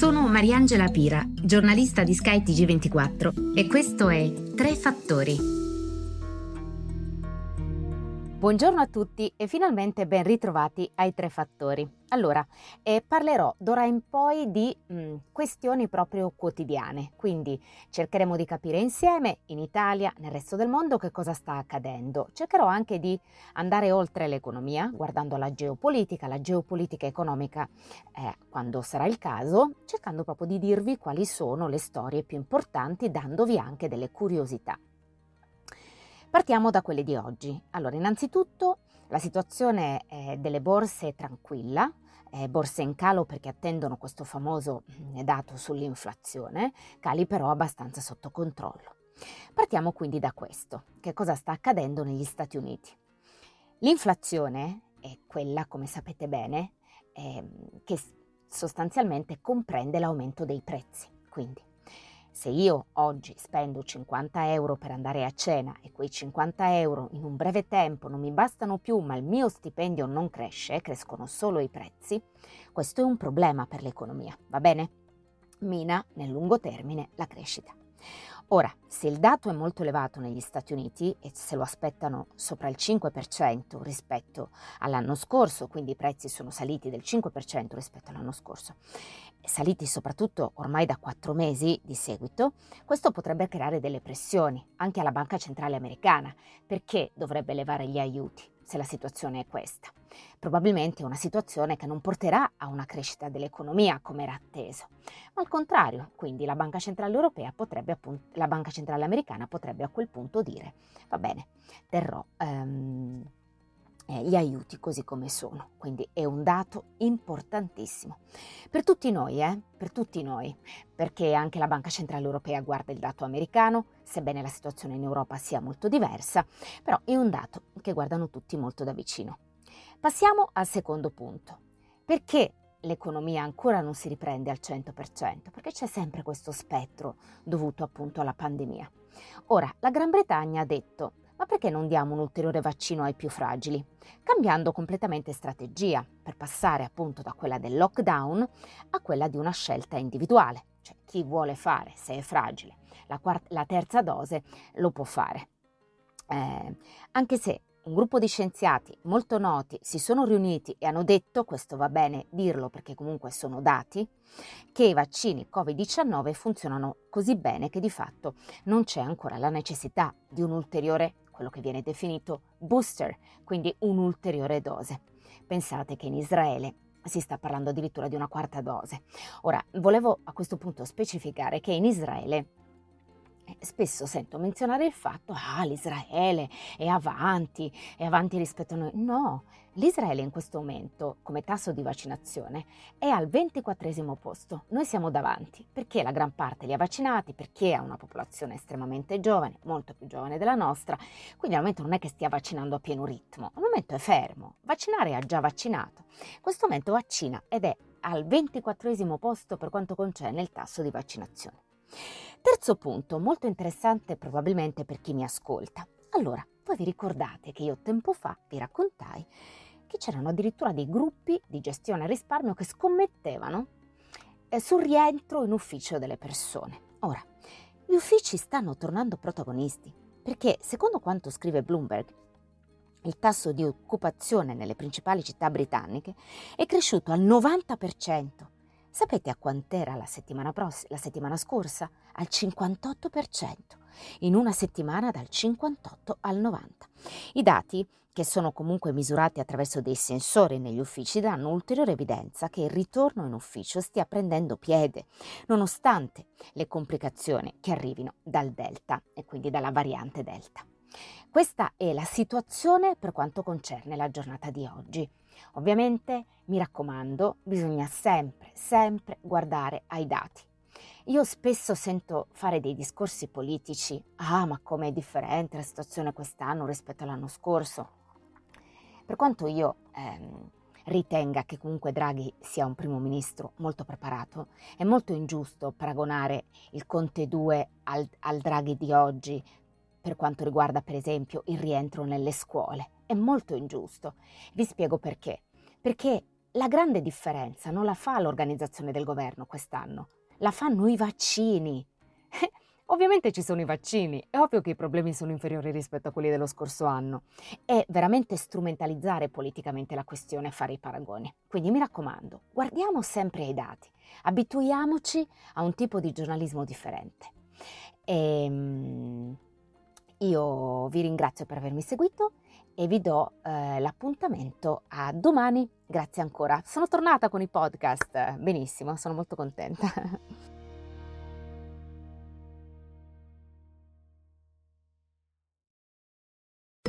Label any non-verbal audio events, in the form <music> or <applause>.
Sono Mariangela Pira, giornalista di Sky TG24 e questo è Tre Fattori. Buongiorno a tutti e finalmente ben ritrovati ai Tre Fattori. Allora, eh, parlerò d'ora in poi di mh, questioni proprio quotidiane, quindi cercheremo di capire insieme in Italia, nel resto del mondo, che cosa sta accadendo. Cercherò anche di andare oltre l'economia, guardando la geopolitica, la geopolitica economica, eh, quando sarà il caso, cercando proprio di dirvi quali sono le storie più importanti, dandovi anche delle curiosità. Partiamo da quelle di oggi. Allora, innanzitutto la situazione eh, delle borse è tranquilla, eh, borse in calo perché attendono questo famoso mm, dato sull'inflazione, cali però abbastanza sotto controllo. Partiamo quindi da questo. Che cosa sta accadendo negli Stati Uniti? L'inflazione è quella, come sapete bene, eh, che sostanzialmente comprende l'aumento dei prezzi. Quindi se io oggi spendo 50 euro per andare a cena e quei 50 euro in un breve tempo non mi bastano più ma il mio stipendio non cresce, crescono solo i prezzi, questo è un problema per l'economia, va bene? Mina nel lungo termine la crescita. Ora, se il dato è molto elevato negli Stati Uniti e se lo aspettano sopra il 5% rispetto all'anno scorso, quindi i prezzi sono saliti del 5% rispetto all'anno scorso, saliti soprattutto ormai da quattro mesi di seguito, questo potrebbe creare delle pressioni anche alla Banca Centrale Americana, perché dovrebbe elevare gli aiuti se la situazione è questa. Probabilmente è una situazione che non porterà a una crescita dell'economia come era atteso, ma al contrario, quindi la Banca Centrale Europea potrebbe appunto, la Banca Centrale Americana potrebbe a quel punto dire va bene, terrò um, eh, gli aiuti così come sono. Quindi è un dato importantissimo per tutti noi, eh? per tutti noi, perché anche la Banca Centrale Europea guarda il dato americano, sebbene la situazione in Europa sia molto diversa, però è un dato che guardano tutti molto da vicino. Passiamo al secondo punto. Perché l'economia ancora non si riprende al 100%? Perché c'è sempre questo spettro dovuto appunto alla pandemia. Ora, la Gran Bretagna ha detto ma perché non diamo un ulteriore vaccino ai più fragili? Cambiando completamente strategia per passare appunto da quella del lockdown a quella di una scelta individuale, cioè chi vuole fare, se è fragile, la, quart- la terza dose lo può fare. Eh, anche se un gruppo di scienziati molto noti si sono riuniti e hanno detto, questo va bene dirlo perché comunque sono dati, che i vaccini Covid-19 funzionano così bene che di fatto non c'è ancora la necessità di un ulteriore quello che viene definito booster, quindi un'ulteriore dose. Pensate che in Israele si sta parlando addirittura di una quarta dose. Ora, volevo a questo punto specificare che in Israele spesso sento menzionare il fatto, ah, l'Israele è avanti, è avanti rispetto a noi. No, l'Israele in questo momento, come tasso di vaccinazione, è al 24 posto. Noi siamo davanti, perché la gran parte li ha vaccinati, perché ha una popolazione estremamente giovane, molto più giovane della nostra, quindi al momento non è che stia vaccinando a pieno ritmo, al momento è fermo. Vaccinare ha già vaccinato. In questo momento vaccina ed è al 24 posto per quanto concerne il tasso di vaccinazione. Terzo punto, molto interessante probabilmente per chi mi ascolta. Allora, voi vi ricordate che io tempo fa vi raccontai che c'erano addirittura dei gruppi di gestione risparmio che scommettevano eh, sul rientro in ufficio delle persone. Ora, gli uffici stanno tornando protagonisti perché, secondo quanto scrive Bloomberg, il tasso di occupazione nelle principali città britanniche è cresciuto al 90%. Sapete a quant'era la settimana, pross- la settimana scorsa? Al 58%. In una settimana dal 58 al 90. I dati, che sono comunque misurati attraverso dei sensori negli uffici, danno ulteriore evidenza che il ritorno in ufficio stia prendendo piede, nonostante le complicazioni che arrivino dal Delta e quindi dalla variante Delta. Questa è la situazione per quanto concerne la giornata di oggi. Ovviamente, mi raccomando, bisogna sempre, sempre guardare ai dati. Io spesso sento fare dei discorsi politici, ah ma com'è differente la situazione quest'anno rispetto all'anno scorso. Per quanto io ehm, ritenga che comunque Draghi sia un primo ministro molto preparato, è molto ingiusto paragonare il Conte 2 al, al Draghi di oggi per quanto riguarda per esempio il rientro nelle scuole. È molto ingiusto. Vi spiego perché. Perché la grande differenza non la fa l'organizzazione del governo quest'anno, la fanno i vaccini. <laughs> Ovviamente ci sono i vaccini, è ovvio che i problemi sono inferiori rispetto a quelli dello scorso anno. È veramente strumentalizzare politicamente la questione fare i paragoni. Quindi mi raccomando, guardiamo sempre ai dati, abituiamoci a un tipo di giornalismo differente. E, ehm, io vi ringrazio per avermi seguito e vi do eh, l'appuntamento a domani. Grazie ancora. Sono tornata con i podcast. Benissimo, sono molto contenta. <laughs>